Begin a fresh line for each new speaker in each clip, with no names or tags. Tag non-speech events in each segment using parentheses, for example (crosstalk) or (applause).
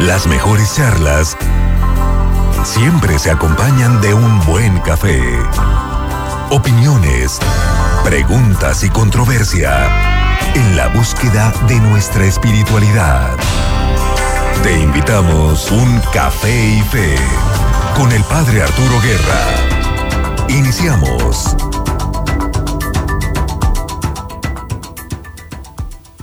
Las mejores charlas siempre se acompañan de un buen café. Opiniones, preguntas y controversia en la búsqueda de nuestra espiritualidad. Te invitamos un café y fe con el Padre Arturo Guerra. Iniciamos.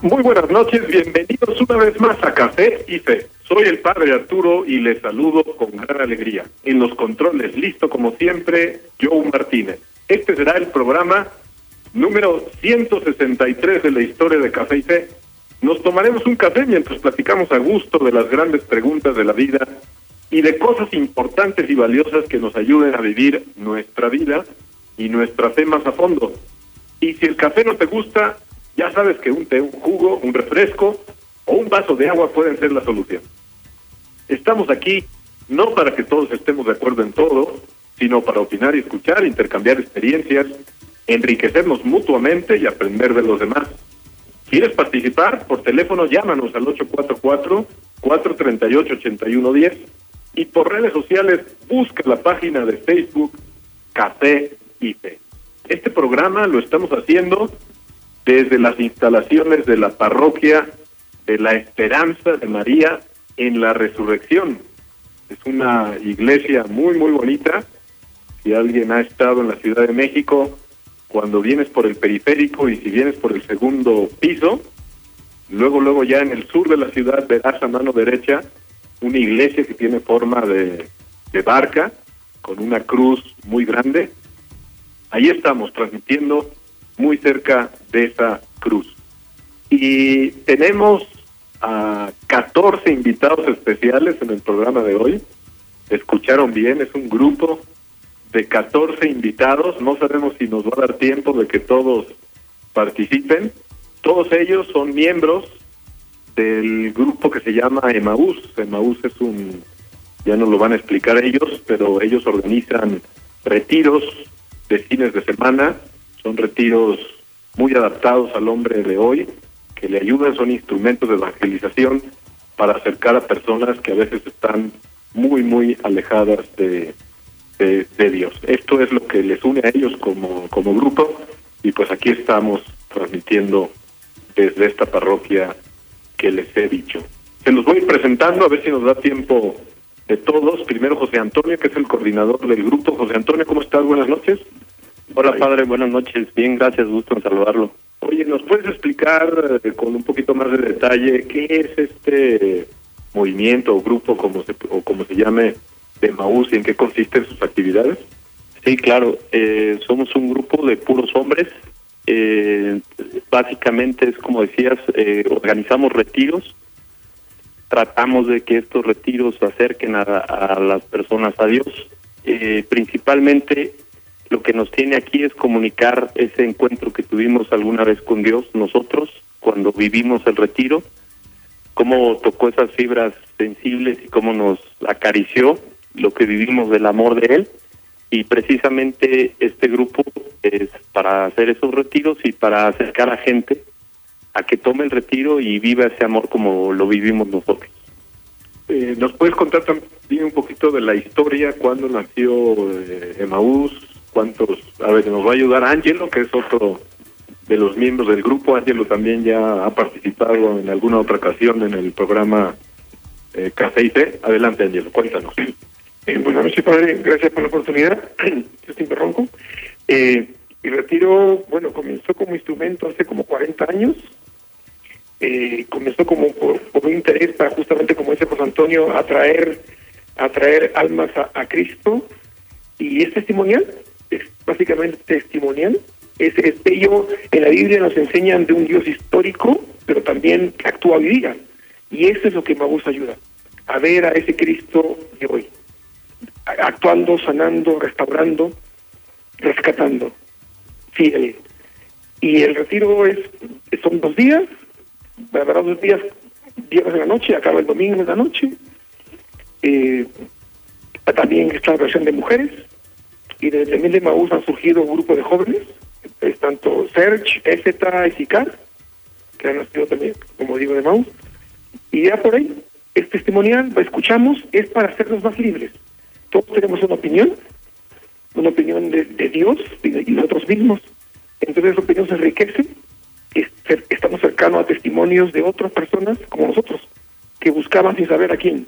Muy buenas noches, bienvenidos una vez más a Café y Fe. Soy el Padre Arturo y les saludo con gran alegría. En los controles, listo como siempre, Joe Martínez. Este será el programa número 163 de la historia de Café y Fe. Nos tomaremos un café mientras platicamos a gusto de las grandes preguntas de la vida y de cosas importantes y valiosas que nos ayuden a vivir nuestra vida y nuestra fe más a fondo. Y si el café no te gusta, ya sabes que un té, un jugo, un refresco o un vaso de agua pueden ser la solución. Estamos aquí no para que todos estemos de acuerdo en todo, sino para opinar y escuchar, intercambiar experiencias, enriquecernos mutuamente y aprender de los demás. ¿Quieres participar? Por teléfono llámanos al 844-438-8110 y por redes sociales busca la página de Facebook Café IFE. Este programa lo estamos haciendo desde las instalaciones de la parroquia de la Esperanza de María en la Resurrección. Es una iglesia muy, muy bonita. Si alguien ha estado en la Ciudad de México, cuando vienes por el periférico y si vienes por el segundo piso, luego, luego ya en el sur de la ciudad verás a mano derecha una iglesia que tiene forma de, de barca, con una cruz muy grande. Ahí estamos transmitiendo muy cerca de esa cruz. Y tenemos a 14 invitados especiales en el programa de hoy. Escucharon bien, es un grupo de 14 invitados. No sabemos si nos va a dar tiempo de que todos participen. Todos ellos son miembros del grupo que se llama Emaús. Emaús es un, ya nos lo van a explicar ellos, pero ellos organizan retiros de fines de semana son retiros muy adaptados al hombre de hoy, que le ayudan, son instrumentos de evangelización para acercar a personas que a veces están muy, muy alejadas de, de, Dios. Esto es lo que les une a ellos como, como grupo y pues aquí estamos transmitiendo desde esta parroquia que les he dicho. Se los voy presentando a ver si nos da tiempo de todos. Primero José Antonio, que es el coordinador del grupo. José Antonio, ¿cómo estás? Buenas noches.
Hola padre, buenas noches. Bien, gracias, gusto en saludarlo.
Oye, ¿nos puedes explicar eh, con un poquito más de detalle qué es este movimiento o grupo, como se, o como se llame, de Maús y en qué consisten sus actividades?
Sí, claro. Eh, somos un grupo de puros hombres. Eh, básicamente es como decías, organizamos retiros. Tratamos de que estos retiros acerquen a, a las personas a Dios. principalmente lo que nos tiene aquí es comunicar ese encuentro que tuvimos alguna vez con Dios nosotros cuando vivimos el retiro, cómo tocó esas fibras sensibles y cómo nos acarició lo que vivimos del amor de Él. Y precisamente este grupo es para hacer esos retiros y para acercar a gente a que tome el retiro y viva ese amor como lo vivimos nosotros.
Eh, ¿Nos puedes contar también un poquito de la historia, cuándo nació eh, Emaús, cuántos, a ver, nos va a ayudar Ángelo, que es otro de los miembros del grupo. Ángelo también ya ha participado en alguna otra ocasión en el programa eh, Café. Adelante, Ángelo, cuéntanos.
Eh, buenas noches, padre. Gracias por la oportunidad. (clears throat) Yo te interrumpo. Eh, el retiro, bueno, comenzó como instrumento hace como 40 años. Eh, comenzó como por, un interés para justamente, como dice José Antonio, atraer, atraer almas a, Cristo. Y es testimonial es básicamente testimonial. Ese destello en la Biblia nos enseñan de un Dios histórico, pero también actúa hoy día. Y eso es lo que Maús ayuda, a ver a ese Cristo de hoy, actuando, sanando, restaurando, rescatando. Fíjale. Y el retiro es son dos días, verdad dos días, viernes de la noche, acaba el domingo de la noche. Eh, también está la versión de mujeres, y desde el de Maús han surgido un grupo de jóvenes, es tanto Serge, EZ y Sicar, que han nacido también, como digo, de Maús, y ya por ahí, es testimonial, lo escuchamos, es para hacernos más libres. Todos tenemos una opinión, una opinión de, Dios y de, nosotros mismos. Entonces esa opinión se enriquece, estamos cercanos a testimonios de otras personas como nosotros, que buscaban sin saber a quién.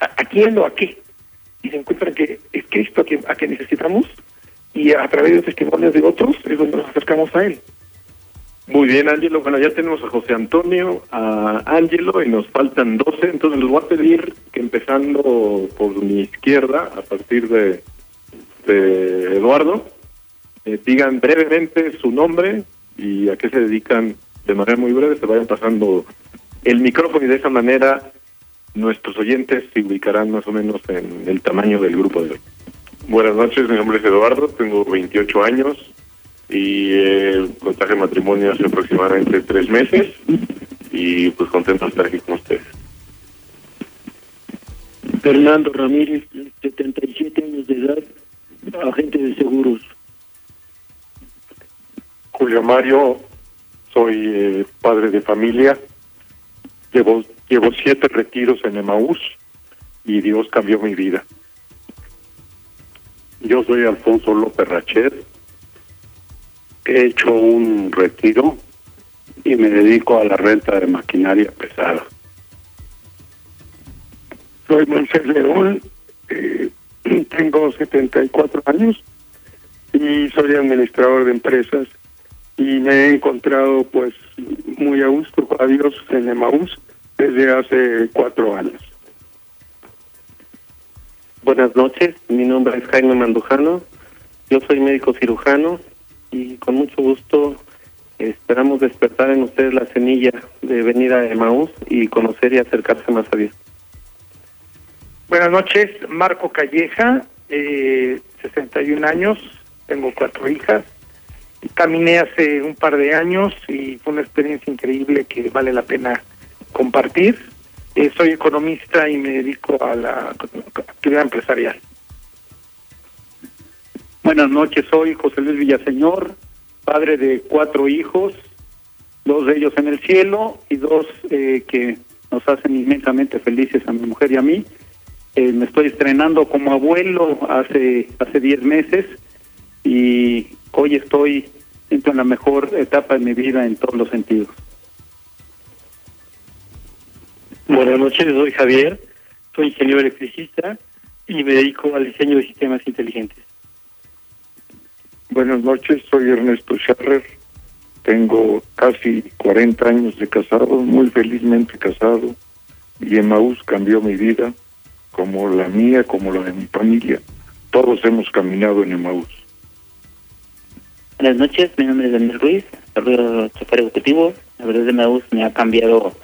¿A, quién o a qué? Y se encuentran que es Cristo a quien, a quien necesitamos y a través de testimonios de otros es donde nos acercamos a Él.
Muy bien, Ángelo. Bueno, ya tenemos a José Antonio, a Ángelo y nos faltan 12. Entonces les voy a pedir que empezando por mi izquierda, a partir de, Eduardo, eh, digan brevemente su nombre y a qué se dedican de manera muy breve. Se vayan pasando el micrófono y de esa manera nuestros oyentes se ubicarán más o menos en el tamaño del grupo de hoy.
Buenas noches, mi nombre es Eduardo, tengo 28 años, y eh, contraje matrimonio hace aproximadamente tres meses y pues contento de estar aquí con ustedes.
Fernando Ramírez, 77 años de edad, agente de seguros.
Julio Mario, soy eh, padre de familia, llevo, llevo siete retiros en Emaús y Dios cambió mi vida.
Yo soy Alfonso López Rachet, he hecho un retiro y me dedico a la renta de maquinaria pesada.
Soy Moisés León, eh, (clears throat) tengo 74 años y soy administrador de empresas y me he encontrado pues muy a gusto con Dios en Emaús desde hace cuatro años.
Buenas noches, mi nombre es Jaime Mandujano, yo soy médico cirujano y con mucho gusto esperamos despertar en ustedes la semilla de venir a Emaús y conocer y acercarse más a Dios.
Buenas noches, Marco Calleja, eh, 61 años, tengo cuatro hijas. Caminé hace un par de años y fue una experiencia increíble que vale la pena compartir. Eh, soy economista y me dedico a la actividad empresarial.
Buenas noches, soy José Luis Villaseñor, padre de cuatro hijos, dos de ellos en el cielo y dos eh, que nos hacen inmensamente felices a mi mujer y a mí. Eh, me estoy estrenando como abuelo hace hace diez meses y hoy estoy en la mejor etapa de mi vida en todos los sentidos.
Buenas noches, soy Javier, soy ingeniero electricista y me dedico al diseño de sistemas inteligentes.
Buenas noches, soy Ernesto Scharrer. Tengo casi 40 años de casado, muy felizmente casado, y Emmaús cambió mi vida, como la mía, como la de mi familia. Todos hemos caminado en Emmaús.
Buenas noches, mi nombre es Daniel Ruiz, soy chofer ejecutivo. La verdad de Emmaús me ha cambiado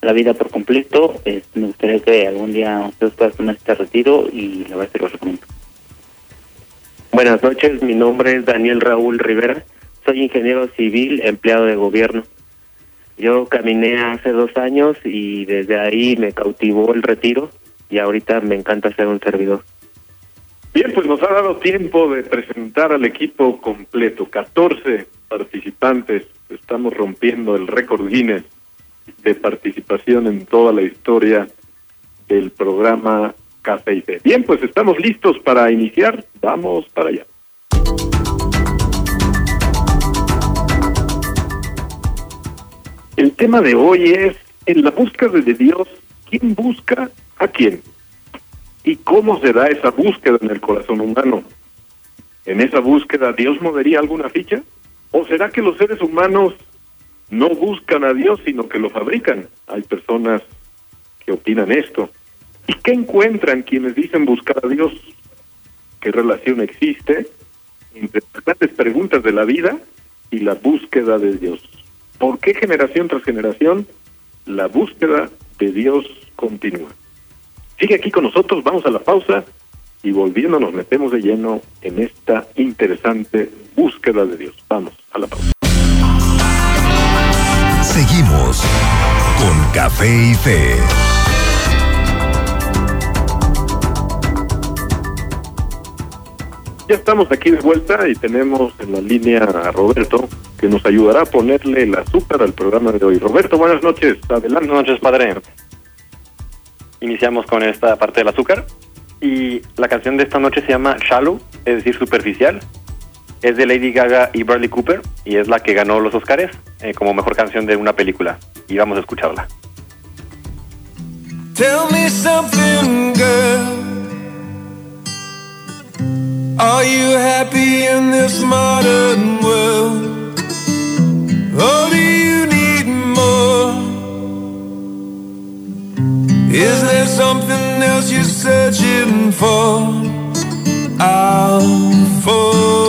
la vida por completo. me gustaría que algún día ustedes puedan tomar este retiro y la verdad se lo recomiendo.
Buenas noches, mi nombre es Daniel Raúl Rivera, soy ingeniero civil, empleado de gobierno. Yo caminé hace dos años y desde ahí me cautivó el retiro y ahorita me encanta ser un servidor.
Bien, pues nos ha dado tiempo de presentar al equipo completo, 14 participantes. Estamos rompiendo el récord Guinness de participación en toda la historia del programa Café Bien, pues estamos listos para iniciar. Vamos para allá. El tema de hoy es, en la búsqueda de Dios, ¿quién busca a quién? ¿Y cómo se da esa búsqueda en el corazón humano? ¿En esa búsqueda Dios movería alguna ficha? ¿O será que los seres humanos no buscan a Dios, sino que lo fabrican? Hay personas que opinan esto. ¿Y qué encuentran quienes dicen buscar a Dios? ¿Qué relación existe entre las grandes preguntas de la vida y la búsqueda de Dios? ¿Por qué generación tras generación la búsqueda de Dios continúa? Sigue aquí con nosotros, vamos a la pausa y volviendo nos metemos de lleno en esta interesante búsqueda de Dios. Vamos a la pausa.
Seguimos con Café y Fe.
Ya estamos aquí de vuelta y tenemos en la línea a Roberto, que nos ayudará a ponerle el azúcar al programa de hoy. Roberto, buenas noches. Adelante.
Buenas noches, padre. Iniciamos con esta parte del azúcar. Y la canción de esta noche se llama Shallow, es decir, superficial. Es de Lady Gaga y Bradley Cooper y es la que ganó los Oscars eh, como mejor canción de una película. Y vamos a escucharla.
Tell me something, girl. Are you happy in this modern world? Or do you need more? Is there something else you're searching for? I'll fall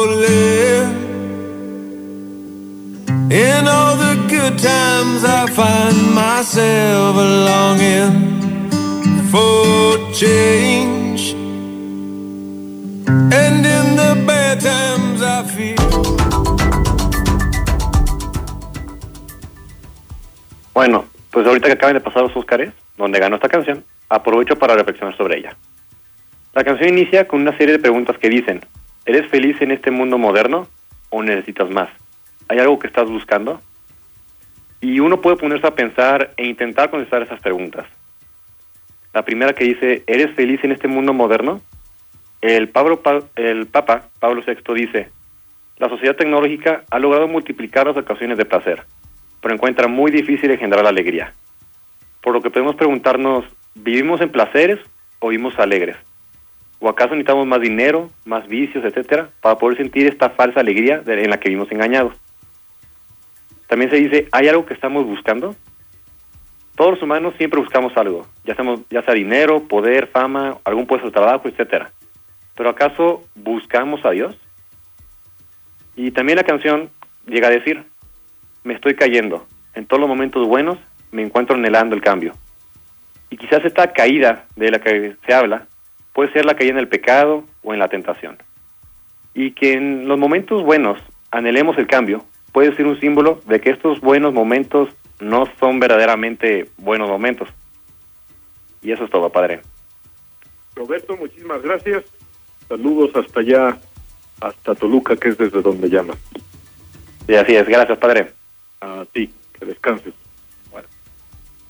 times, I find myself longing for change. And in the bad times, I feel.
Bueno, pues ahorita que acaban de pasar los Oscars, donde ganó esta canción, aprovecho para reflexionar sobre ella. La canción inicia con una serie de preguntas que dicen, ¿eres feliz en este mundo moderno o necesitas más? ¿Hay algo que estás buscando? Y uno puede ponerse a pensar e intentar contestar esas preguntas. La primera que dice, ¿eres feliz en este mundo moderno? El, Pablo, Pa- el Papa Pablo VI dice, la sociedad tecnológica ha logrado multiplicar las ocasiones de placer, pero encuentra muy difícil engendrar la alegría. Por lo que podemos preguntarnos, ¿vivimos en placeres o vivimos alegres? ¿O acaso necesitamos más dinero, más vicios, etcétera, para poder sentir esta falsa alegría en la que vivimos engañados? También se dice, ¿hay algo que estamos buscando? Todos los humanos siempre buscamos algo, ya, ya sea dinero, poder, fama, algún puesto de trabajo, etcétera. Pero ¿acaso buscamos a Dios? Y también la canción llega a decir, me estoy cayendo, en todos los momentos buenos me encuentro anhelando el cambio. Y quizás esta caída de la que se habla puede ser la caída en el pecado o en la tentación. Y que en los momentos buenos anhelemos el cambio puede ser un símbolo de que estos buenos momentos no son verdaderamente buenos momentos. Y eso es todo, padre.
Roberto, muchísimas gracias. Saludos hasta allá, hasta Toluca, que es desde donde llamas.
Y así es, gracias, padre.
A ti, que descanses. Bueno.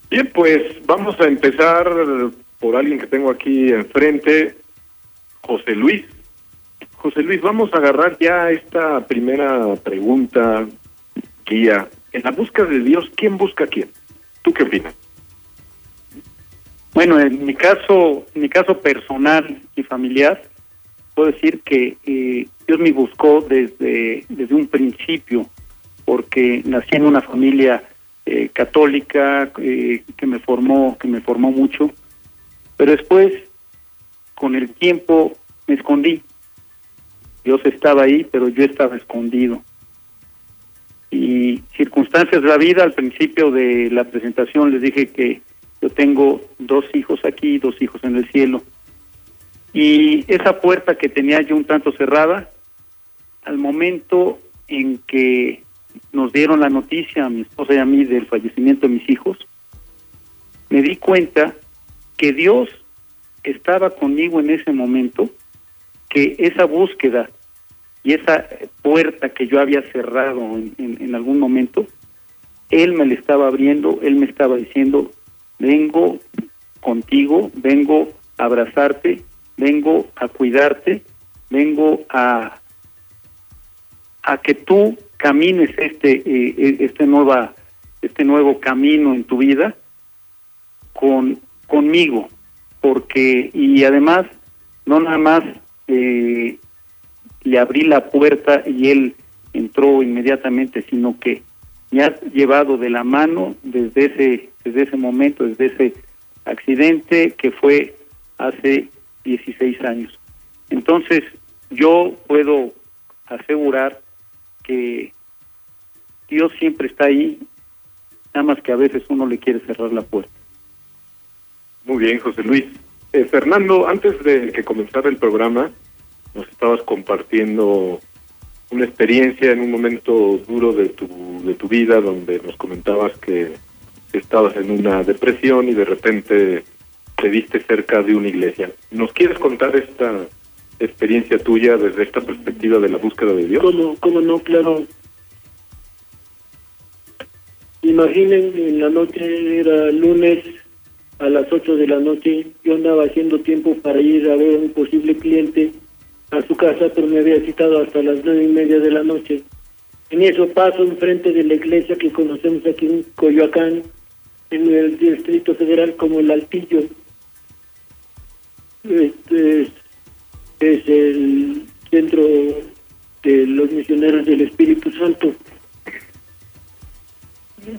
Bien, pues vamos a empezar por alguien que tengo aquí enfrente, José Luis. José Luis, vamos a agarrar ya esta primera pregunta, guía. En la búsqueda de Dios, ¿quién busca a quién? ¿Tú qué opinas?
Bueno, en mi caso, en mi caso personal y familiar, puedo decir que eh, Dios me buscó desde, desde un principio, porque nací en una familia eh, católica eh, que me formó, que me formó mucho, pero después, con el tiempo, me escondí. Dios estaba ahí, pero yo estaba escondido. Y circunstancias de la vida, al principio de la presentación les dije que yo tengo dos hijos aquí, dos hijos en el cielo. Y esa puerta que tenía yo un tanto cerrada, al momento en que nos dieron la noticia a mi esposa y a mí del fallecimiento de mis hijos, me di cuenta que Dios estaba conmigo en ese momento, que esa búsqueda y esa puerta que yo había cerrado en, en- algún momento, Él me la estaba abriendo, Él me estaba diciendo, vengo contigo, vengo a abrazarte, vengo a cuidarte, vengo a, a que tú camines este, eh, este, nueva, este nuevo camino en tu vida con, conmigo, porque, y además, no nada más eh, le abrí la puerta y él entró inmediatamente, sino que me ha llevado de la mano desde ese, desde ese momento, desde ese accidente que fue hace 16 años. Entonces, yo puedo asegurar que Dios siempre está ahí, nada más que a veces uno le quiere cerrar la puerta.
Muy bien, José Luis. Eh, Fernando, antes de que comenzara el programa, nos estabas compartiendo una experiencia en un momento duro de tu, de tu vida, donde nos comentabas que estabas en una depresión y de repente te viste cerca de una iglesia. ¿Nos quieres contar esta experiencia tuya desde esta perspectiva de la búsqueda de Dios?
¿Cómo, cómo no? Claro. Imaginen, en la noche era lunes a las 8 de la noche, yo andaba haciendo tiempo para ir a ver un posible cliente a su casa, pero me había citado hasta las nueve y media de la noche. En eso paso enfrente de la iglesia que conocemos aquí en Coyoacán, en el Distrito Federal como el Altillo. Este es, el centro de los misioneros del Espíritu Santo.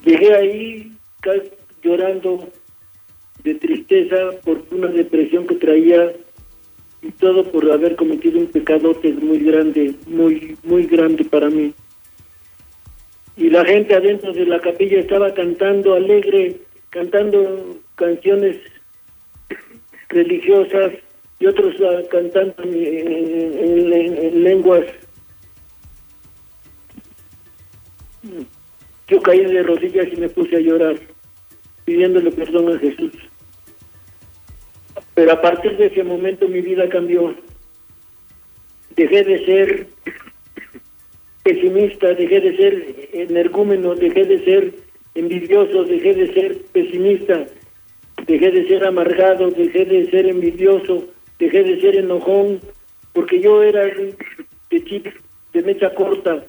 Llegué ahí llorando de tristeza por una depresión que traía y todo por haber cometido un pecado es muy grande, muy, muy grande para mí. Y la gente adentro de la capilla estaba cantando alegre, cantando canciones (coughs) religiosas y otros ah, cantando en- en lenguas. Yo caí de rodillas y me puse a llorar, pidiéndole perdón a Jesús. Pero a partir de ese momento mi vida cambió. Dejé de ser pesimista, dejé de ser energúmeno, dejé de ser envidioso, dejé de ser pesimista, dejé de ser amargado, dejé de ser envidioso, dejé de ser enojón, porque yo era de chip, de mecha corta,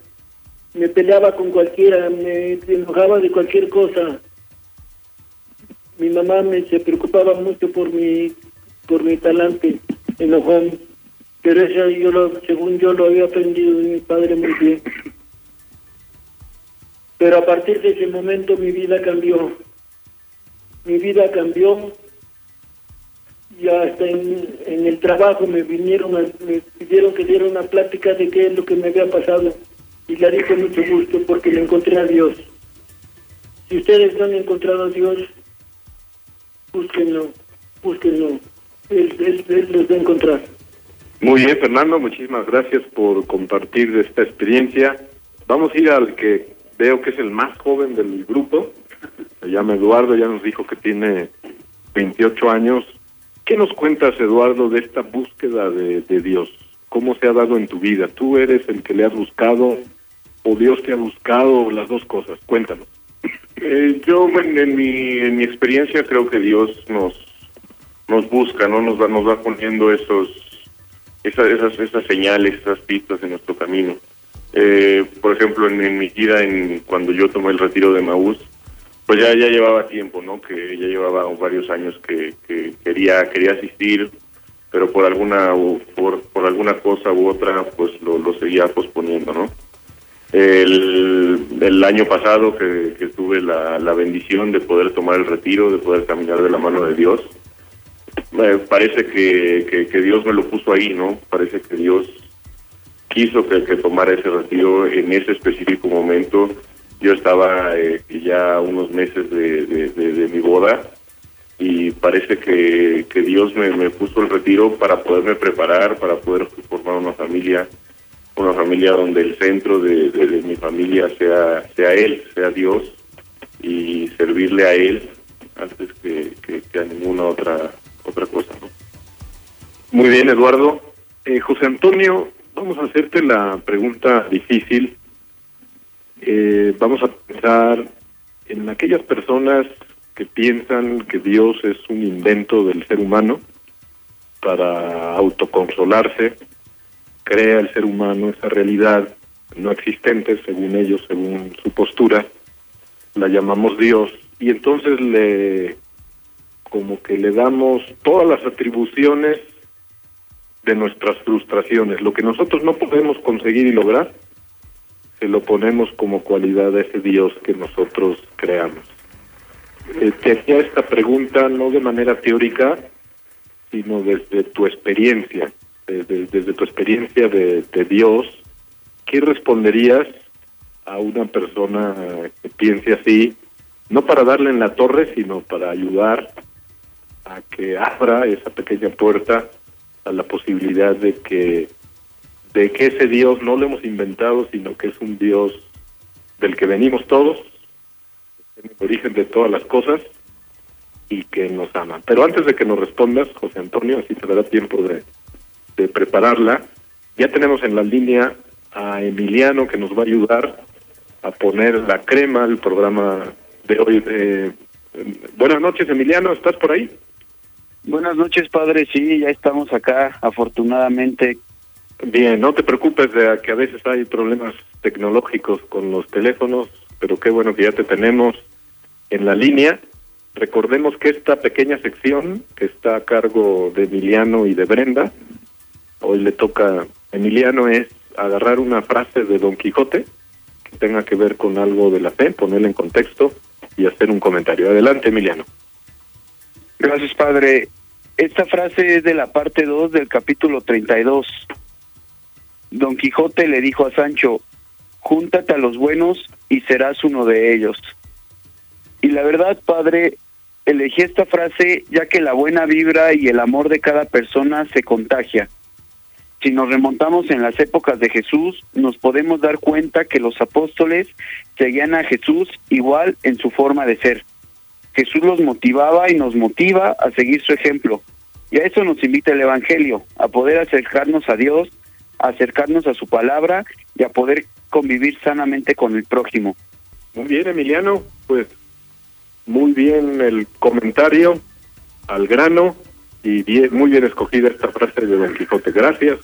me peleaba con cualquiera, me enojaba de cualquier cosa. Mi mamá me se preocupaba mucho por mi por mi talante enojón, pero eso yo lo, según yo lo había aprendido de mi padre muy bien. Pero a partir de ese momento mi vida cambió. Mi vida cambió y hasta en, el trabajo me vinieron, me pidieron que diera una plática de qué es lo que me había pasado y la di con mucho gusto porque le encontré a Dios. Si ustedes no han encontrado a Dios, búsquenlo, búsquenlo. Él, él- él los va a encontrar.
Muy bien, Fernando, muchísimas gracias por compartir esta experiencia. Vamos a ir al que veo que es el más joven del grupo. Se llama Eduardo, ya nos dijo que tiene 28 años. ¿Qué nos cuentas, Eduardo, de esta búsqueda de, de Dios? ¿Cómo se ha dado en tu vida? ¿Tú eres el que le has buscado o Dios te ha buscado o las dos cosas? Cuéntanos.
Eh, yo, bueno, en mi, en mi experiencia, creo que Dios nos nos busca, ¿no? Nos va, nos va poniendo esos, esas, esas, señales, esas pistas en nuestro camino. Eh, por ejemplo, en, mi vida, en, cuando yo tomé el retiro de Maús, pues ya, ya llevaba tiempo, ¿no? Que ya llevaba varios años que, que quería, quería asistir, pero por alguna, por, por alguna cosa u otra, pues lo, seguía posponiendo, ¿no? El, el año pasado que, que tuve la, la bendición de poder tomar el retiro, de poder caminar de la mano de Dios, me parece que, que, que Dios me lo puso ahí, ¿no? Parece que Dios quiso que, que tomara ese retiro en ese específico momento. Yo estaba eh, ya unos meses de, de, mi boda y parece que, que Dios me, me puso el retiro para poderme preparar, para poder formar una familia, una familia donde el centro de, de- de mi familia sea, sea Él, sea Dios y servirle a Él antes que, que- que a ninguna otra otra cosa. ¿no?
Muy bien, Eduardo. Eh, José Antonio, vamos a hacerte la pregunta difícil. Eh, vamos a pensar en aquellas personas que piensan que Dios es un invento del ser humano para autoconsolarse, crea el ser humano esa realidad no existente, según ellos, según su postura, la llamamos Dios, y entonces le como que le damos todas las atribuciones de nuestras frustraciones. Lo que nosotros no podemos conseguir y lograr, se lo ponemos como cualidad a ese Dios que nosotros creamos. Eh, te hacía esta pregunta no de manera teórica, sino desde tu experiencia, desde, tu experiencia de Dios, ¿qué responderías a una persona que piense así, no para darle en la torre, sino para ayudar a que abra esa pequeña puerta a la posibilidad de que de que ese Dios no lo hemos inventado, sino que es un Dios del que venimos todos, en el origen de todas las cosas y que nos ama. Pero antes de que nos respondas, José Antonio, así te dará tiempo de de prepararla. Ya tenemos en la línea a Emiliano que nos va a ayudar a poner la crema al programa de hoy. Eh, buenas noches, Emiliano, ¿estás por ahí?
Buenas noches, padre. Sí, ya estamos acá, afortunadamente.
Bien, no te preocupes de que a veces hay problemas tecnológicos con los teléfonos, pero qué bueno que ya te tenemos en la línea. Recordemos que esta pequeña sección que está a cargo de Emiliano y de Brenda, hoy le toca a Emiliano es agarrar una frase de Don Quijote que tenga que ver con algo de la fe, ponerla en contexto y hacer un comentario. Adelante, Emiliano.
Gracias, padre. Esta frase es de la parte 2 del capítulo 32. Don Quijote le dijo a Sancho, júntate a los buenos y serás uno de ellos. Y la verdad, padre, elegí esta frase ya que la buena vibra y el amor de cada persona se contagia. Si nos remontamos en las épocas de Jesús, nos podemos dar cuenta que los apóstoles seguían a Jesús igual en su forma de ser. Jesús los motivaba y nos motiva a seguir su ejemplo. Y a eso nos invita el Evangelio, a poder acercarnos a Dios, a acercarnos a su palabra y a poder convivir sanamente con el prójimo.
Muy bien, Emiliano, pues muy bien el comentario al grano y bien, muy bien escogida esta frase de Don Quijote. Gracias,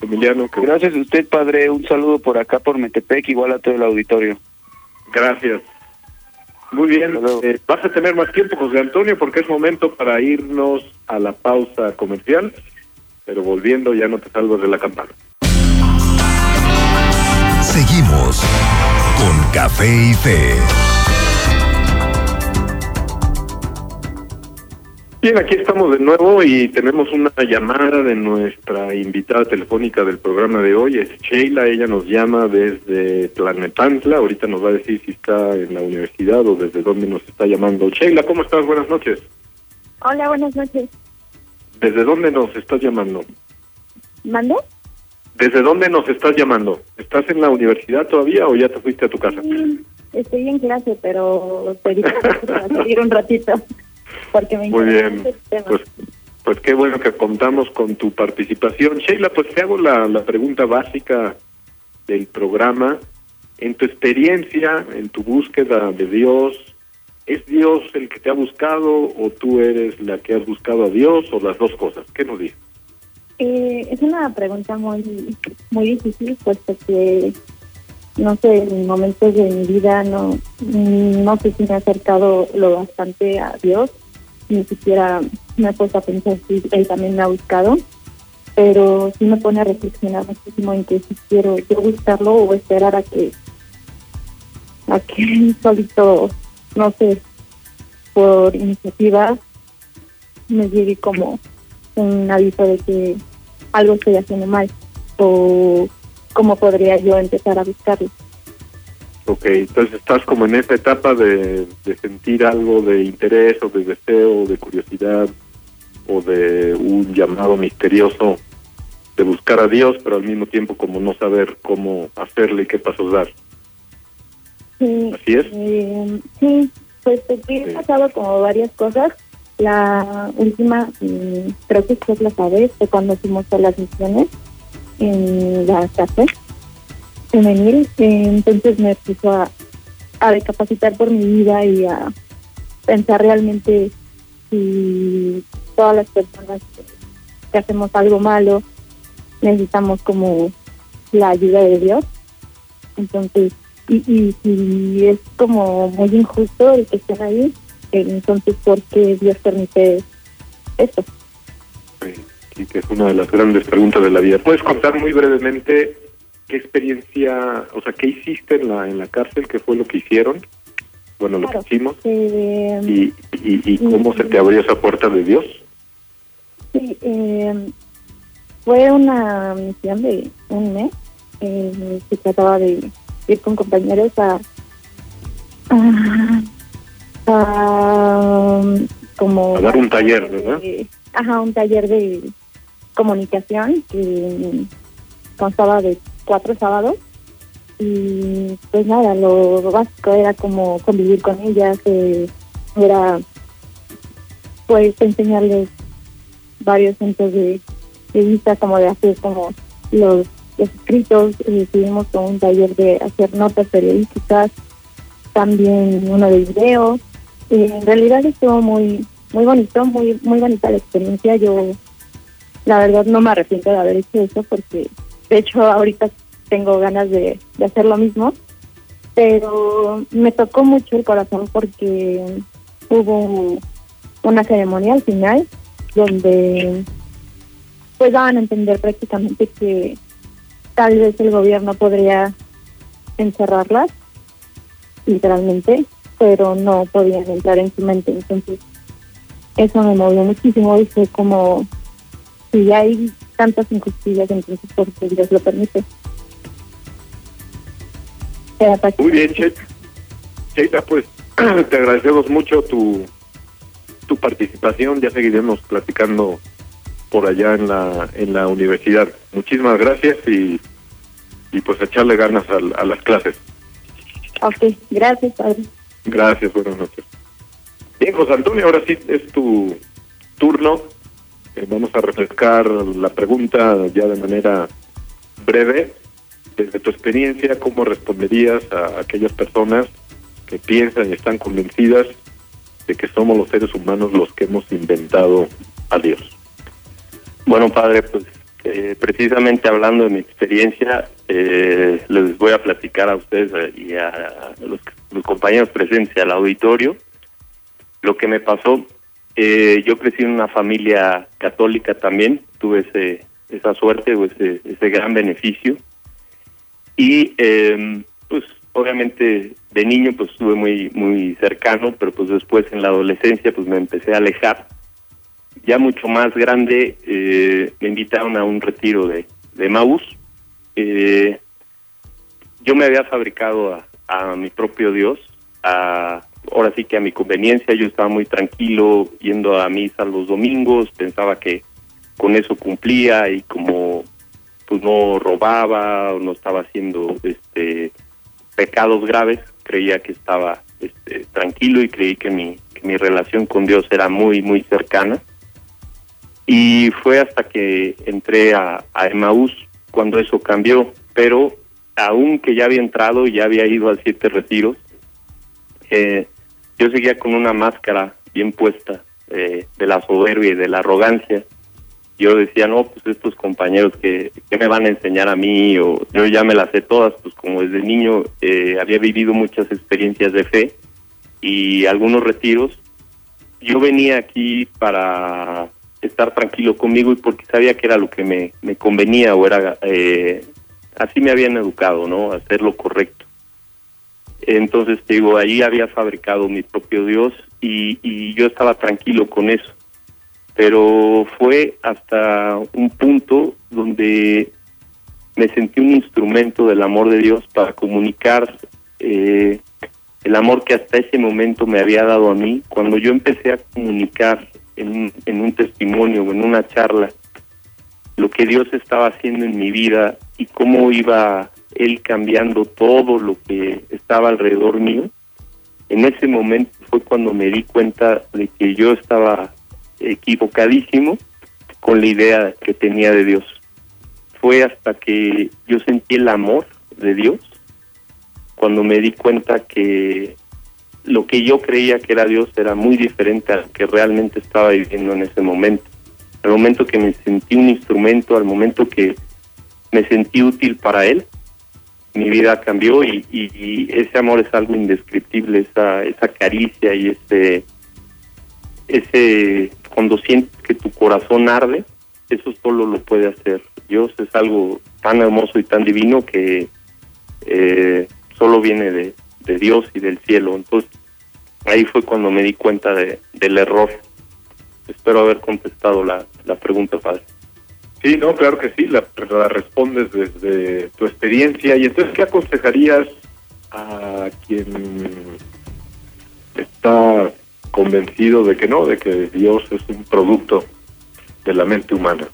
Emiliano.
Gracias a usted, padre. Un saludo por acá, por Metepec, igual a todo el auditorio.
Gracias. Muy bien. Eh, vas a tener más tiempo, José Antonio, porque es momento para irnos a la pausa comercial, pero volviendo ya no te salgo de la campana.
Seguimos con Café y Fe.
Bien, aquí estamos de nuevo y tenemos una llamada de nuestra invitada telefónica del programa de hoy, es Sheila, ella nos llama desde Tlanepantla, ahorita nos va a decir si está en la universidad o desde dónde nos está llamando. Sheila, ¿cómo estás? Buenas noches.
Hola, buenas noches.
¿Desde dónde nos estás llamando?
¿Mande?
¿Desde dónde nos estás llamando? ¿Estás en la universidad todavía o ya te fuiste a tu casa?
Estoy en clase, pero te dije que seguir un ratito. (laughs) Porque me
Muy bien,
tema.
pues, pues qué bueno que contamos con tu participación. Sheila, pues te hago la, la pregunta básica del programa. En tu experiencia, en tu búsqueda de Dios, ¿es Dios el que te ha buscado o tú eres la que has buscado a Dios o las dos cosas? ¿Qué nos dices?
Eh, es una pregunta muy muy difícil, puesto que, no sé, en momentos de mi vida no, no sé si me he acercado lo bastante a Dios, ni siquiera me he puesto a pensar si Él también me ha buscado, pero sí me pone a reflexionar muchísimo en que si quiero yo buscarlo o esperar a que, a que (laughs) solito, no sé, por iniciativa, me llegue como un aviso de que algo estoy haciendo mal o cómo podría yo empezar a buscarlo.
Ok, entonces estás como en esa etapa de, de sentir algo de interés o de deseo o de curiosidad o de un llamado misterioso de buscar a Dios, pero al mismo tiempo como no saber cómo hacerle y qué pasos dar.
Sí,
¿Así es?
eh, sí, pues he pasado como varias cosas. La última, mm, creo que usted lo sabe, fue cuando fuimos a las misiones en la cárcel Eh, entonces me puso a, a recapacitar por mi vida y a pensar realmente si todas las personas que, hacemos algo malo necesitamos como la ayuda de Dios. Entonces, y, y si es como muy injusto el que estén ahí, entonces, ¿por qué Dios permite esto?
y que es una de las grandes preguntas de la vida. ¿Puedes contar muy brevemente qué experiencia, o sea, qué hiciste en la en la cárcel, qué fue lo que hicieron? Bueno, lo que hicimos
Eh,
y, y, y cómo se te abrió esa puerta de Dios.
Sí, eh, fue una misión de un mes. Eh, se trataba de ir con compañeros a, a, a, como
A dar un taller, ¿verdad?
eh, ajá, un taller de comunicación que constaba de cuatro sábados y pues nada, lo básico era como convivir con ellas, eh, era pues enseñarles varios centros de vista como de hacer como los, escritos, eh, tuvimos un taller de hacer notas periodísticas, también uno de video. Eh, en realidad estuvo muy muy bonito, muy muy bonita la experiencia. Yo la verdad no me arrepiento de haber hecho eso porque de hecho ahorita tengo ganas de, hacer lo mismo, pero me tocó mucho el corazón porque hubo una ceremonia al final donde pues daban a entender prácticamente que tal vez el gobierno podría encerrarlas literalmente pero no podían entrar en su mente. Entonces eso me movió muchísimo y fue como si hay tantas injusticias entonces porque Dios lo permite
Muy bien, Cheita. Cheita, pues (clears throat) te agradecemos mucho tu, tu participación. Ya seguiremos platicando por allá en la, en la universidad. Muchísimas gracias y, y pues echarle ganas a, a las clases.
Ok, gracias, padre.
Gracias, buenas noches. Bien, José Antonio, ahora sí es tu turno. Eh, vamos a refrescar la pregunta ya de manera breve. Desde tu experiencia, ¿cómo responderías a aquellas personas que piensan y están convencidas de que somos los seres humanos los que hemos inventado a Dios?
Bueno, padre, pues eh, precisamente hablando de mi experiencia, eh, les voy a platicar a ustedes eh, y a los, compañeros presentes al auditorio lo que me pasó. Eh, yo crecí en una familia católica también, tuve ese, esa suerte o ese, gran beneficio. Y eh, pues obviamente de niño pues estuve muy, muy cercano, pero pues después en la adolescencia pues me empecé a alejar. Ya mucho más grande eh, me invitaron a un retiro de, de Maús. Eh, yo me había fabricado a mi propio Dios, a, ahora sí que a mi conveniencia, yo estaba muy tranquilo yendo a misa los domingos, pensaba que con eso cumplía y como pues no robaba o no estaba haciendo este pecados graves, creía que estaba este, tranquilo y creí que mi, que mi relación con Dios era muy, muy cercana. Y fue hasta que entré a, a Emaús cuando eso cambió, pero aún que ya había entrado y ya había ido a siete retiros, eh, yo seguía con una máscara bien puesta eh, de la soberbia y de la arrogancia. Yo decía, no, pues estos compañeros que, que me van a enseñar a mí, o yo ya me las sé todas, pues como desde niño eh, había vivido muchas experiencias de fe y algunos retiros. Yo venía aquí para estar tranquilo conmigo y porque sabía que era lo que me, me convenía o era eh, así me habían educado, ¿no? Hacer lo correcto. Entonces, digo, ahí había fabricado mi propio Dios y, yo estaba tranquilo con eso. Pero fue hasta un punto donde me sentí un instrumento del amor de Dios para comunicar eh, el amor que hasta ese momento me había dado a mí. Cuando yo empecé a comunicar en en un testimonio o en una charla lo que Dios estaba haciendo en mi vida y cómo iba él cambiando todo lo que estaba alrededor mío, en ese momento fue cuando me di cuenta de que yo estaba equivocadísimo con la idea que tenía de Dios. Fue hasta que yo sentí el amor de Dios cuando me di cuenta que lo que yo creía que era Dios era muy diferente a lo que realmente estaba viviendo en ese momento. Al momento que me sentí un instrumento, al momento que me sentí útil para Él, mi vida cambió y, ese amor es algo indescriptible, esa, esa caricia y ese, ese, cuando sientes que tu corazón arde, eso solo lo puede hacer Dios, es algo tan hermoso y tan divino que eh, solo viene de, de Dios y del cielo. Entonces, ahí fue cuando me di cuenta de, del error. Espero haber contestado la, la pregunta, padre.
Sí, no, claro que sí, la, la, respondes desde tu experiencia. ¿Y entonces qué aconsejarías a quien está convencido de que no, de que Dios es un producto de la mente humana,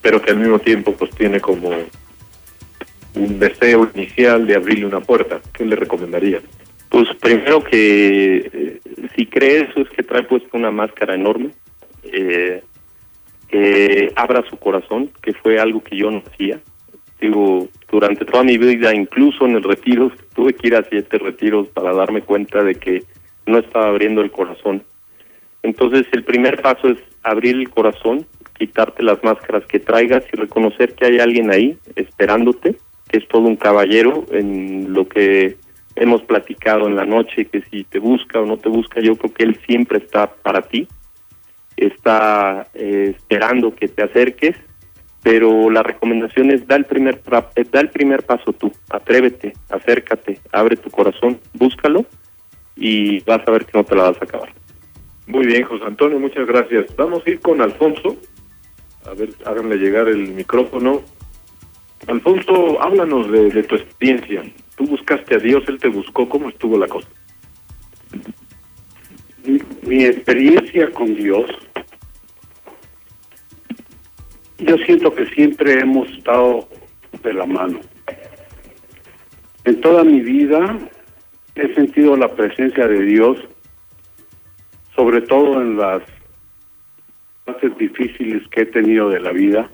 pero que al mismo tiempo pues tiene como un deseo inicial de abrirle una puerta? ¿Qué le recomendarías?
Pues primero que eh, si cree eso es que trae puesto una máscara enorme. Eh, eh, abra su corazón, que fue algo que yo no hacía. Digo, durante toda mi vida, incluso en el retiro, tuve que ir a siete retiros para darme cuenta de que no estaba abriendo el corazón. Entonces, el primer paso es abrir el corazón, quitarte las máscaras que traigas y reconocer que hay alguien ahí esperándote, que es todo un caballero en lo que hemos platicado en la noche, que si te busca o no te busca, yo creo que él siempre está para ti, está eh, esperando que te acerques, pero la recomendación es da el primer eh, da el primer paso tú, atrévete, acércate, abre tu corazón, búscalo y vas a ver que no te la vas a acabar.
Muy bien, José Antonio, muchas gracias. Vamos a ir con Alfonso. A ver, háganle llegar el micrófono. Alfonso, háblanos de, de tu experiencia. Tú buscaste a Dios, Él te buscó. ¿Cómo estuvo la cosa?
Mi, experiencia con Dios, yo siento que siempre hemos estado de la mano. En toda mi vida he sentido la presencia de Dios, sobre todo en las fases difíciles que he tenido de la vida,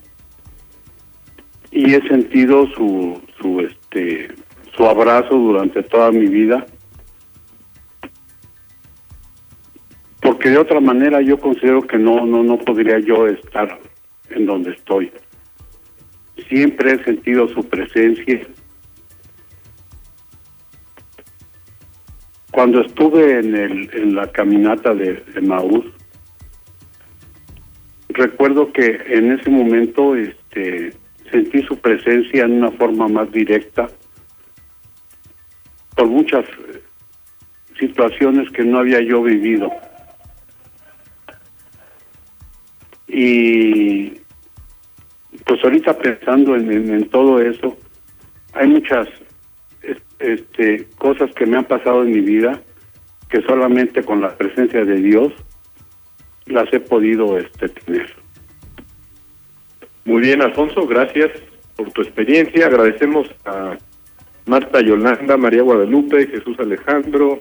y he sentido su, su, este, su abrazo durante toda mi vida. Porque de otra manera yo considero que no no no podría yo estar en donde estoy. Siempre he sentido su presencia. Cuando estuve en el en la caminata de, de Maús recuerdo que en ese momento este sentí su presencia en una forma más directa por muchas eh, situaciones que no había yo vivido y pues ahorita pensando en, en- todo eso hay muchas es- este cosas que me han pasado en mi vida que solamente con la presencia de Dios las he podido este tener
Muy bien, Alfonso, gracias por tu experiencia. Agradecemos a Marta Yolanda, María Guadalupe, Jesús Alejandro,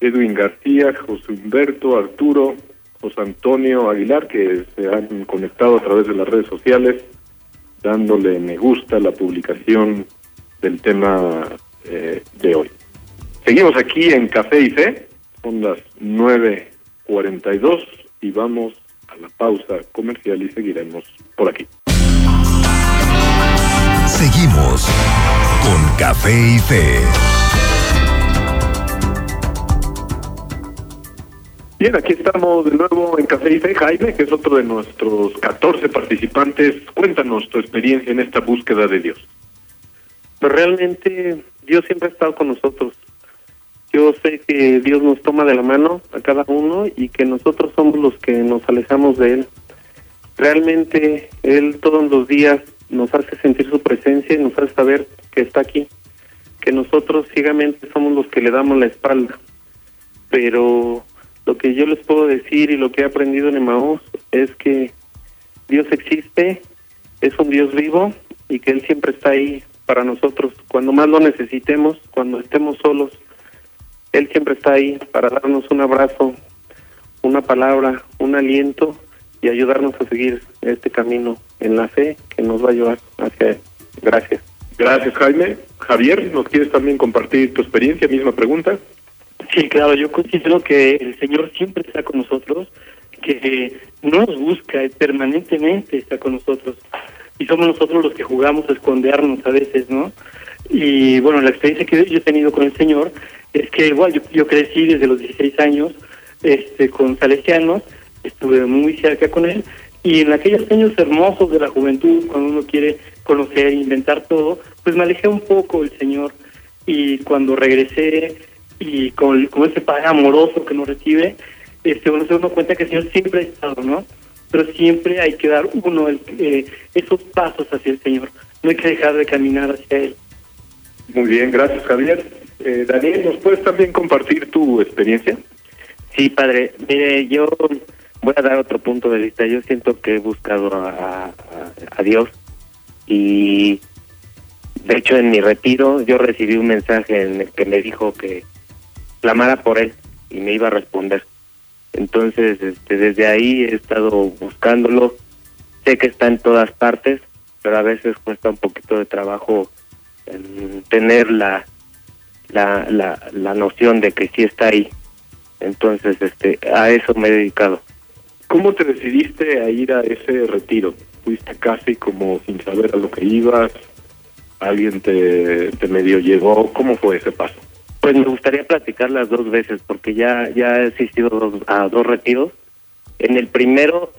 Edwin García, José Humberto, Arturo, José Antonio Aguilar, que se han conectado a través de las redes sociales, dándole me gusta a la publicación del tema eh, de hoy. Seguimos aquí en Café y Fe, son las 9.42 y vamos a la pausa comercial y seguiremos por aquí.
Seguimos con Café y Fe.
Bien, aquí estamos de nuevo en Café y Fe. Jaime, que es otro de nuestros 14 participantes, cuéntanos tu experiencia en esta búsqueda de Dios.
Pero realmente Dios siempre ha estado con nosotros. Yo sé que Dios nos toma de la mano a cada uno y que nosotros somos los que nos alejamos de Él. Realmente Él todos los días nos hace sentir su presencia y nos hace saber que está aquí. Que nosotros ciegamente somos los que le damos la espalda. Pero lo que yo les puedo decir y lo que he aprendido en Emaús es que Dios existe, es un Dios vivo y que Él siempre está ahí para nosotros. Cuando más lo necesitemos, cuando estemos solos, Él siempre está ahí para darnos un abrazo, una palabra, un aliento y ayudarnos a seguir este camino en la fe que nos va a llevar hacia Él. Gracias.
Gracias, Jaime. Javier, ¿nos quieres también compartir tu experiencia? Misma pregunta.
Sí, claro, yo considero que el Señor siempre está con nosotros, que no nos busca, permanentemente está con nosotros. Y somos nosotros los que jugamos a escondernos a veces, ¿no? Y bueno, la experiencia que yo he tenido con el Señor es que igual yo, yo crecí desde los 16 años este, con salesianos, estuve muy cerca con él, y en aquellos años hermosos de la juventud, cuando uno quiere conocer, inventar todo, pues me alejé un poco del Señor. Y cuando regresé y con, con ese padre amoroso que nos recibe, este, uno se da cuenta que el Señor siempre ha estado, ¿no? Pero siempre hay que dar uno el- eh, esos pasos hacia el Señor. No hay que dejar de caminar hacia Él.
Muy bien, gracias, Javier. Eh, Daniel, ¿nos puedes también compartir tu experiencia?
Sí, padre. Mire, yo voy a dar otro punto de vista. Yo siento que he buscado a, a- a Dios y de hecho en mi retiro yo recibí un mensaje en el que me dijo que clamara por él y me iba a responder. Entonces, este, desde ahí he estado buscándolo sé que está en todas partes, pero a veces cuesta un poquito de trabajo en tener la, la, la, la noción de que sí está ahí. Entonces, este, a eso me he dedicado.
¿Cómo te decidiste a ir a ese retiro? ¿Fuiste casi como sin saber a lo que ibas? ¿Alguien te, te medio llegó? ¿Cómo fue ese paso?
Pues me gustaría platicar las dos veces, porque ya, ya he asistido dos- a dos retiros. En el primero,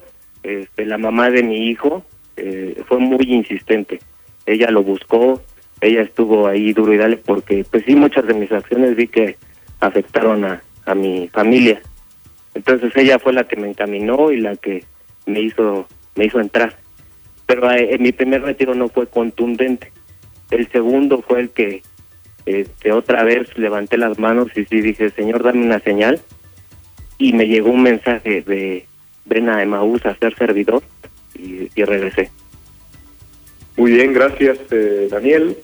este, la mamá de mi hijo eh, fue muy insistente. Ella lo buscó, ella estuvo ahí duro y dale, porque pues sí, muchas de mis acciones vi que afectaron a, a mi familia. Entonces ella fue la que me encaminó y la que me hizo, me hizo entrar. Pero eh, en mi primer retiro no fue contundente. El segundo fue el que este, otra vez levanté las manos y sí dije, Señor, dame una señal. Y me llegó un mensaje de, ven a Emaús a ser servidor y, y regresé.
Muy bien, gracias eh, Daniel.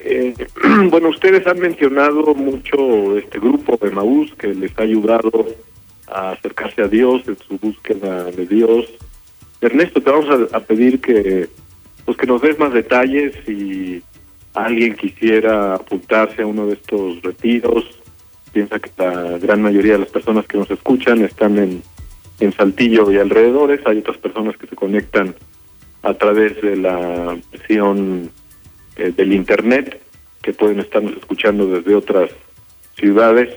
Eh, (clears throat) bueno, ustedes han mencionado mucho este grupo de Maús que les ha ayudado a acercarse a Dios en su búsqueda de Dios. Ernesto, te vamos a, a pedir que pues que nos des más detalles si alguien quisiera apuntarse a uno de estos retiros. Piensa que la gran mayoría de las personas que nos escuchan están en, en Saltillo y alrededores. Hay otras personas que se conectan a través de la versión eh, del Internet, que pueden estarnos escuchando desde otras ciudades.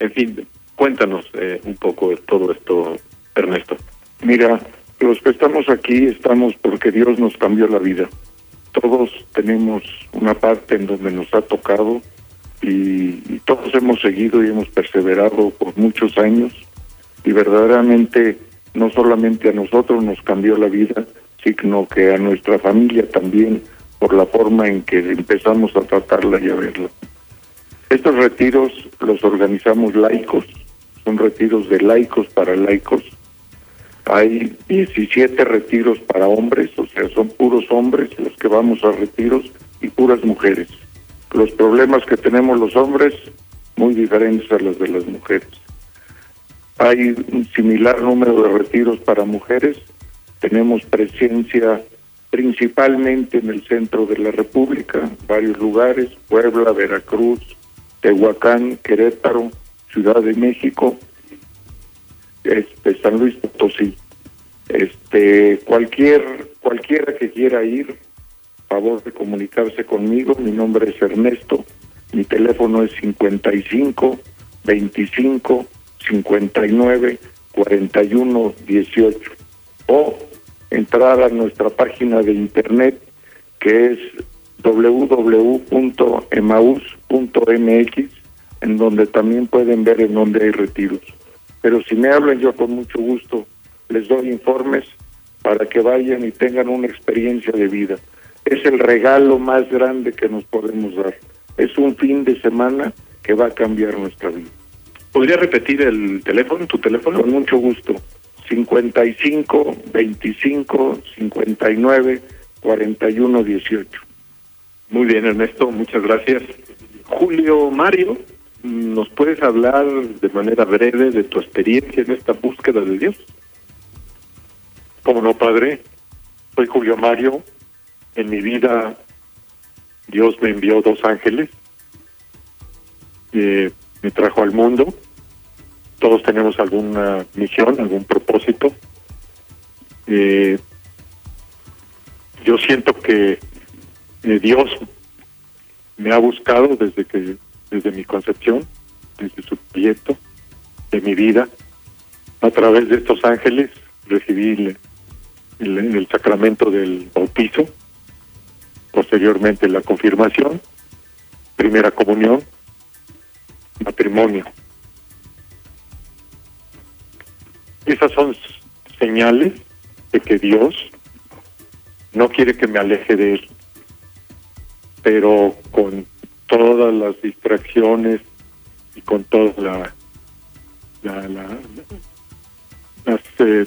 En fin, cuéntanos eh, un poco de todo esto, Ernesto.
Mira, los que estamos aquí estamos porque Dios nos cambió la vida. Todos tenemos una parte en donde nos ha tocado y, todos hemos seguido y hemos perseverado por muchos años y verdaderamente no solamente a nosotros nos cambió la vida, sino que a nuestra familia también por la forma en que empezamos a tratarla y a verla. Estos retiros los organizamos laicos, son retiros de laicos para laicos. Hay 17 retiros para hombres, o sea, son puros hombres los que vamos a retiros y puras mujeres. Los problemas que tenemos los hombres muy diferentes a los de las mujeres. Hay un similar número de retiros para mujeres. Tenemos presencia principalmente en el centro de la República, varios lugares, Puebla, Veracruz, Tehuacán, Querétaro, Ciudad de México, este San Luis Potosí. Este cualquier cualquiera que quiera ir, favor de comunicarse conmigo, mi nombre es Ernesto, mi teléfono es 55 25 59 41 18 o entrar a nuestra página de internet que es www.emaus.mx en donde también pueden ver en dónde hay retiros. Pero si me hablan yo con mucho gusto les doy informes para que vayan y tengan una experiencia de vida. Es el regalo más grande que nos podemos dar. Es un fin de semana que va a cambiar nuestra vida.
¿Podría repetir el teléfono, tu teléfono?
Con mucho gusto. 55 25 59 41 18.
Muy bien, Ernesto, muchas gracias. Julio Mario, ¿nos puedes hablar de manera breve de tu experiencia en esta búsqueda de Dios?
Como no, padre, soy Julio Mario. En mi vida Dios me envió dos ángeles. Me trajo al mundo. Todos tenemos alguna misión, algún propósito. Eh, yo siento que eh, Dios me ha buscado desde que desde mi concepción, desde su proyecto de mi vida. A través de estos ángeles recibí el, el- el sacramento del bautizo, posteriormente la confirmación, primera comunión, matrimonio. Esas son señales de que Dios no quiere que me aleje de Él, pero con todas las distracciones y con toda la, la, la- las, eh,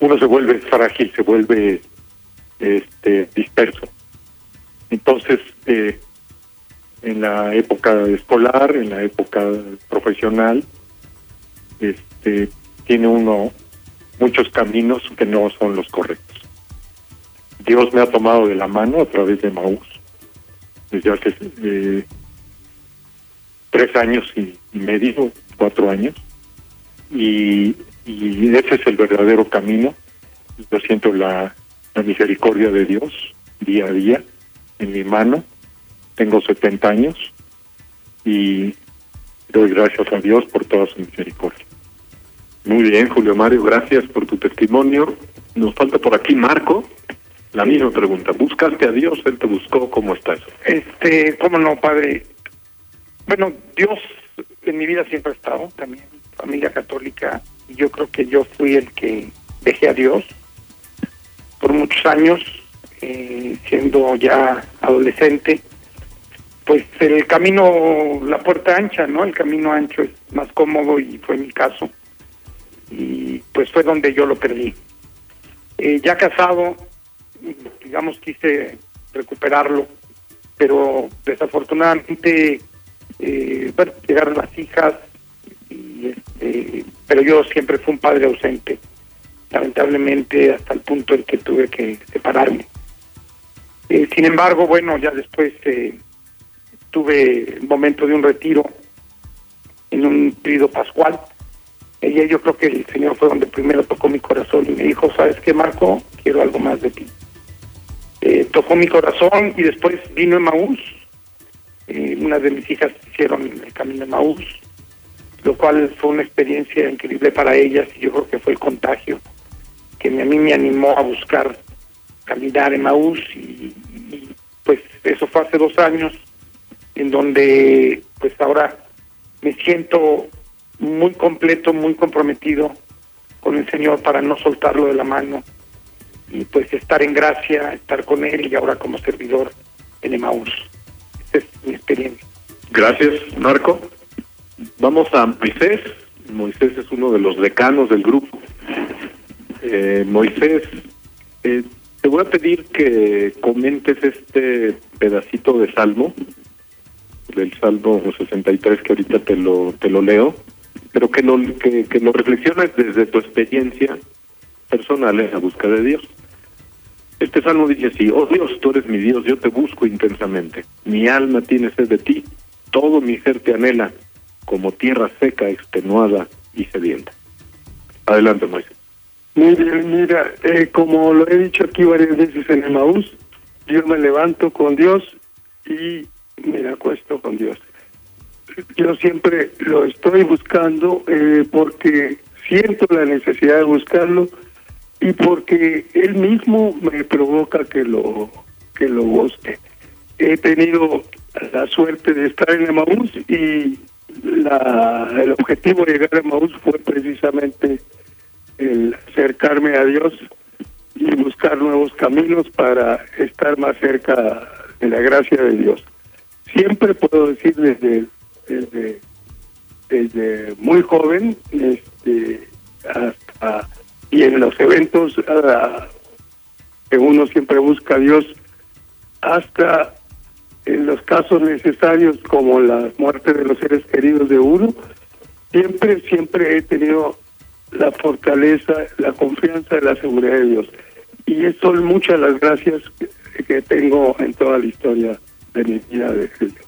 uno se vuelve frágil, se vuelve este disperso. Entonces, eh, en la época escolar, en la época profesional, este tiene uno muchos caminos que no son los correctos. Dios me ha tomado de la mano a través de Maús desde hace eh, tres años y, medio, cuatro años, y, y ese es el verdadero camino. Yo siento la, la misericordia de Dios día a día en mi mano. Tengo 70 años y doy gracias a Dios por toda su misericordia.
Muy bien, Julio Mario, gracias por tu testimonio. Nos falta por aquí Marco. La misma pregunta. ¿Buscaste a Dios? ¿Él te buscó? ¿Cómo está eso?
Este, cómo no, padre. Bueno, Dios en mi vida siempre ha estado, también familia católica, yo creo que yo fui el que dejé a Dios por muchos años, eh, siendo ya adolescente. Pues el camino, la puerta ancha, ¿no? El camino ancho es más cómodo y fue mi caso. Y pues fue donde yo lo perdí. Eh, ya casado, digamos, quise recuperarlo, pero desafortunadamente, eh, llegaron las hijas, y este, pero yo siempre fui un padre ausente, lamentablemente hasta el punto en que tuve que separarme. Eh, sin embargo, bueno, ya después eh, tuve el momento de un retiro en un periodo pascual. Y ahí yo creo que el Señor fue donde primero tocó mi corazón y me dijo, ¿sabes qué, Marco? Quiero algo más de ti. Eh, tocó mi corazón y después vino Emaús. Eh, una de mis hijas hicieron el camino de Emaús, lo cual fue una experiencia increíble para ellas y yo creo que fue el contagio que a mí me animó a buscar caminar en Maús y, y, pues eso fue hace dos años en donde pues ahora me siento muy completo, muy comprometido con el Señor para no soltarlo de la mano y pues estar en gracia, estar con Él y ahora como servidor en Emaús. Esa es mi experiencia.
Gracias, Marco. Vamos a Moisés. Moisés es uno de los decanos del grupo. Eh, Moisés, eh, te voy a pedir que comentes este pedacito de Salmo, del Salmo 63 que ahorita te lo te lo leo, pero que lo que, que lo reflexiones desde tu experiencia personal en la de Dios. Este salmo dice así, oh Dios, tú eres mi Dios, yo te busco intensamente, mi alma tiene sed de ti, todo mi ser te anhela, como tierra seca, extenuada y sedienta. Adelante, Moisés.
Muy bien, mira, eh, como lo he dicho aquí varias veces en Emaús, yo me levanto con Dios y me acuesto con Dios. Yo siempre lo estoy buscando eh, porque siento la necesidad de buscarlo y porque él mismo me provoca que lo que lo busque. He tenido la suerte de estar en Emaús y el objetivo de llegar a Emaús fue precisamente el acercarme a Dios y buscar nuevos caminos para estar más cerca de la gracia de Dios. Siempre puedo decir desde desde, desde muy joven este, hasta y en los eventos uh, que uno siempre busca a Dios hasta en los casos necesarios como la muerte de los seres queridos de uno siempre siempre he tenido la fortaleza la confianza y la seguridad de Dios y son muchas las gracias que, que tengo en toda la historia de mi vida de Cristo.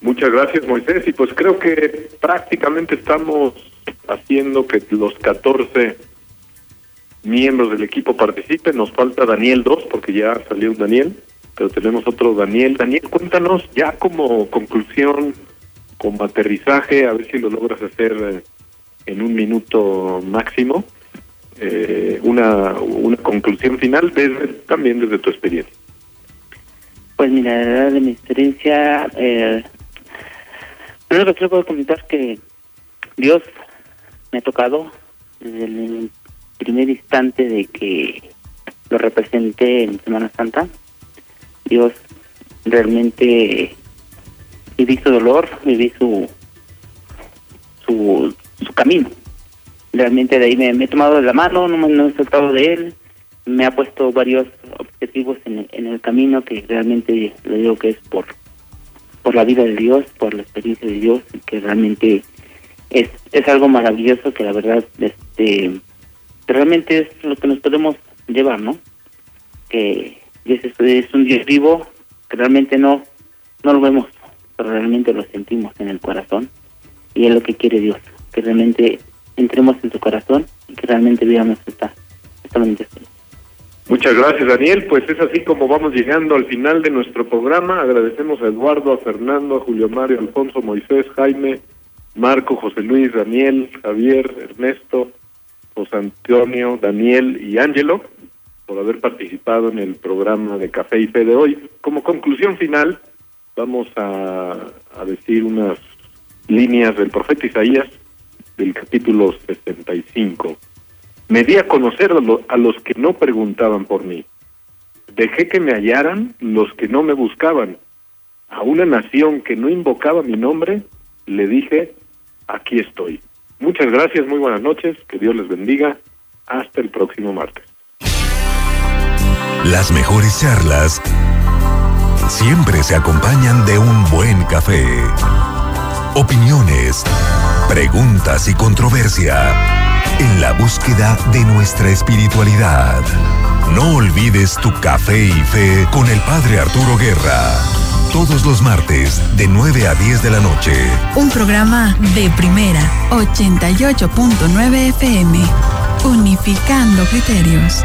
Muchas gracias, Moisés. Y pues creo que prácticamente estamos haciendo que los 14 miembros del equipo participen. Nos falta Daniel 2, porque ya salió un Daniel, pero tenemos otro Daniel. Daniel, cuéntanos ya como conclusión, como aterrizaje, a ver si lo logras hacer eh, en un minuto máximo, eh, una, una conclusión final desde, también desde tu experiencia.
Pues mira, la verdad de mi experiencia, eh, primero que puedo comentar que Dios me ha tocado desde el primer instante de que lo representé en Semana Santa. Dios realmente viví su dolor, viví su su, su camino. Realmente de ahí me, he tomado de la mano, no, no he soltado de él, me ha puesto varios objetivos en, en el camino que realmente le digo que es por por la vida de Dios, por la experiencia de Dios, que realmente es, es algo maravilloso que la verdad este realmente es lo que nos podemos llevar, ¿no? Que es, un Dios vivo que realmente no, no lo vemos, pero realmente lo sentimos en el corazón y es lo que quiere Dios, que realmente entremos en su corazón y que realmente vivamos esta, esta.
Muchas gracias, Daniel. Pues es así como vamos llegando al final de nuestro programa. Agradecemos a Eduardo, a Fernando, a Julio Mario, Alfonso, Moisés, Jaime, Marco, José Luis, Daniel, Javier, Ernesto, José Antonio, Daniel y Ángelo por haber participado en el programa de Café y Fe de hoy. Como conclusión final, vamos a, decir unas líneas del profeta Isaías del capítulo 65. Me di a conocer a los que no preguntaban por mí. Dejé que me hallaran los que no me buscaban. A una nación que no invocaba mi nombre, le dije, aquí estoy. Muchas gracias, muy buenas noches, que Dios les bendiga. Hasta el próximo martes.
Las mejores charlas siempre se acompañan de un buen café. Opiniones, preguntas y controversia en la búsqueda de nuestra espiritualidad. No olvides tu café y fe con el Padre Arturo Guerra. Todos los martes de 9 a 10 de la noche.
Un programa de primera, 88.9 FM, unificando criterios.